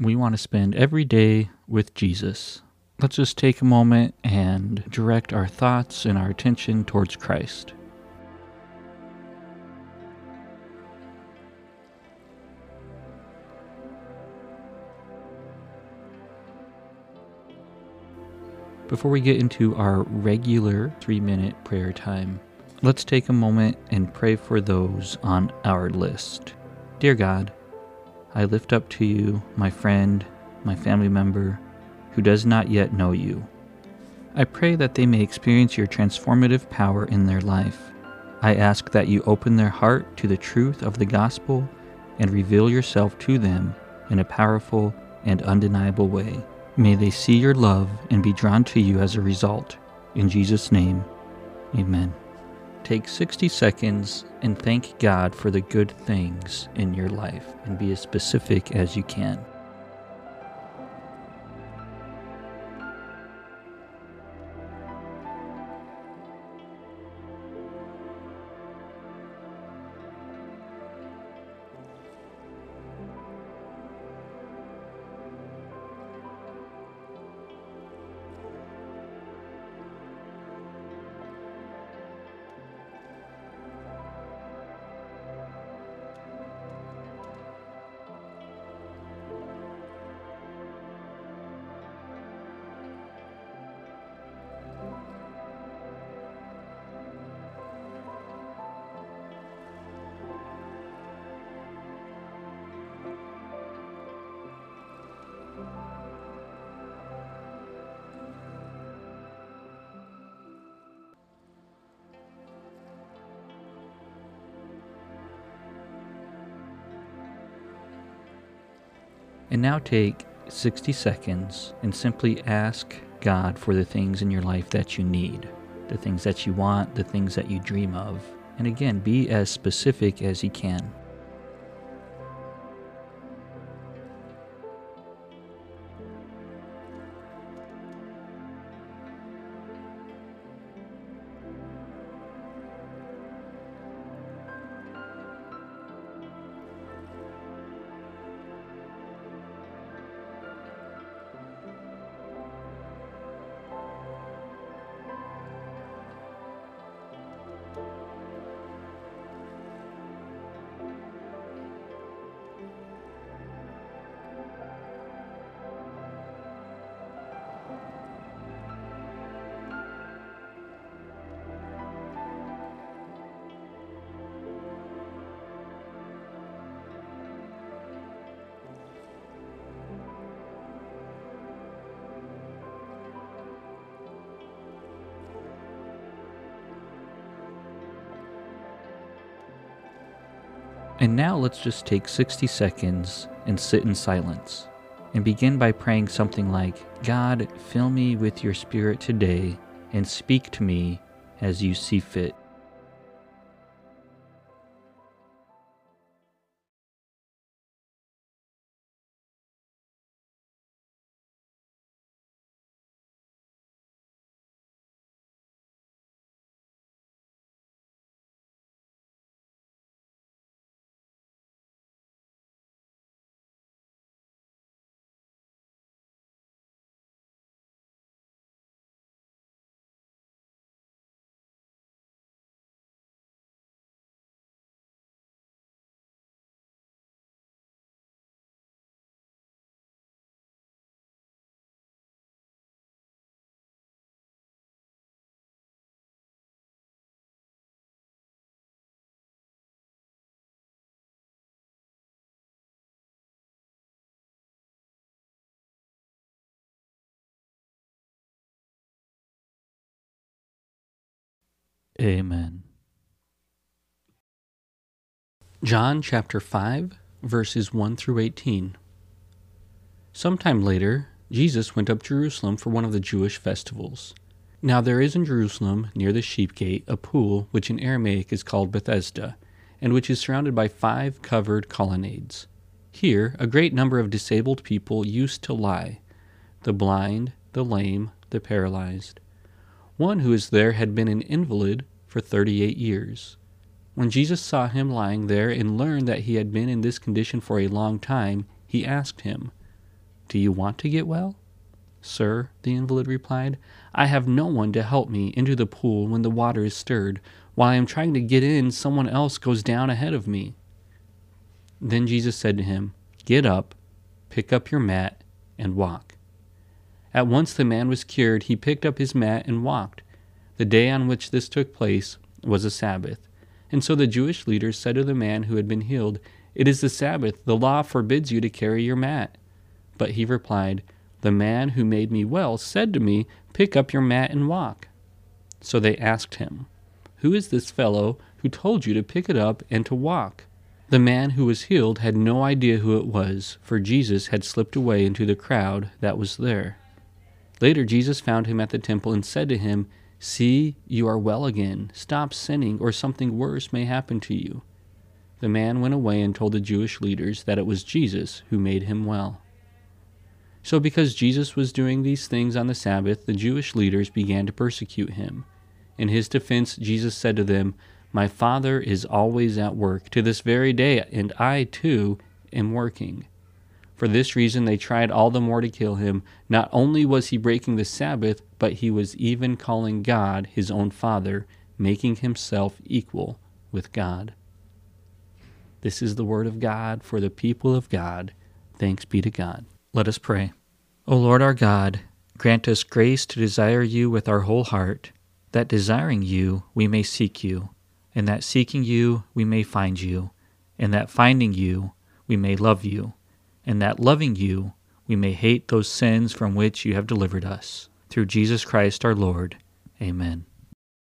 we want to spend every day with Jesus. Let's just take a moment and direct our thoughts and our attention towards Christ. Before we get into our regular three minute prayer time, let's take a moment and pray for those on our list. Dear God, I lift up to you my friend, my family member, who does not yet know you. I pray that they may experience your transformative power in their life. I ask that you open their heart to the truth of the gospel and reveal yourself to them in a powerful and undeniable way. May they see your love and be drawn to you as a result. In Jesus' name, amen. Take 60 seconds and thank God for the good things in your life and be as specific as you can. And now take 60 seconds and simply ask God for the things in your life that you need, the things that you want, the things that you dream of. And again, be as specific as you can. And now let's just take 60 seconds and sit in silence. And begin by praying something like God, fill me with your spirit today and speak to me as you see fit. Amen. John chapter 5, verses 1 through 18. Sometime later, Jesus went up to Jerusalem for one of the Jewish festivals. Now there is in Jerusalem, near the sheep gate, a pool which in Aramaic is called Bethesda, and which is surrounded by five covered colonnades. Here a great number of disabled people used to lie the blind, the lame, the paralyzed. One who was there had been an invalid for 38 years. When Jesus saw him lying there and learned that he had been in this condition for a long time, he asked him, Do you want to get well? Sir, the invalid replied, I have no one to help me into the pool when the water is stirred. While I am trying to get in, someone else goes down ahead of me. Then Jesus said to him, Get up, pick up your mat, and walk. At once the man was cured. He picked up his mat and walked. The day on which this took place was a Sabbath. And so the Jewish leaders said to the man who had been healed, It is the Sabbath. The law forbids you to carry your mat. But he replied, The man who made me well said to me, Pick up your mat and walk. So they asked him, Who is this fellow who told you to pick it up and to walk? The man who was healed had no idea who it was, for Jesus had slipped away into the crowd that was there. Later, Jesus found him at the temple and said to him, See, you are well again. Stop sinning, or something worse may happen to you. The man went away and told the Jewish leaders that it was Jesus who made him well. So, because Jesus was doing these things on the Sabbath, the Jewish leaders began to persecute him. In his defense, Jesus said to them, My Father is always at work to this very day, and I too am working. For this reason, they tried all the more to kill him. Not only was he breaking the Sabbath, but he was even calling God his own Father, making himself equal with God. This is the word of God for the people of God. Thanks be to God. Let us pray. O Lord our God, grant us grace to desire you with our whole heart, that desiring you we may seek you, and that seeking you we may find you, and that finding you we may love you, and that loving you we may hate those sins from which you have delivered us. Through Jesus Christ our Lord. Amen.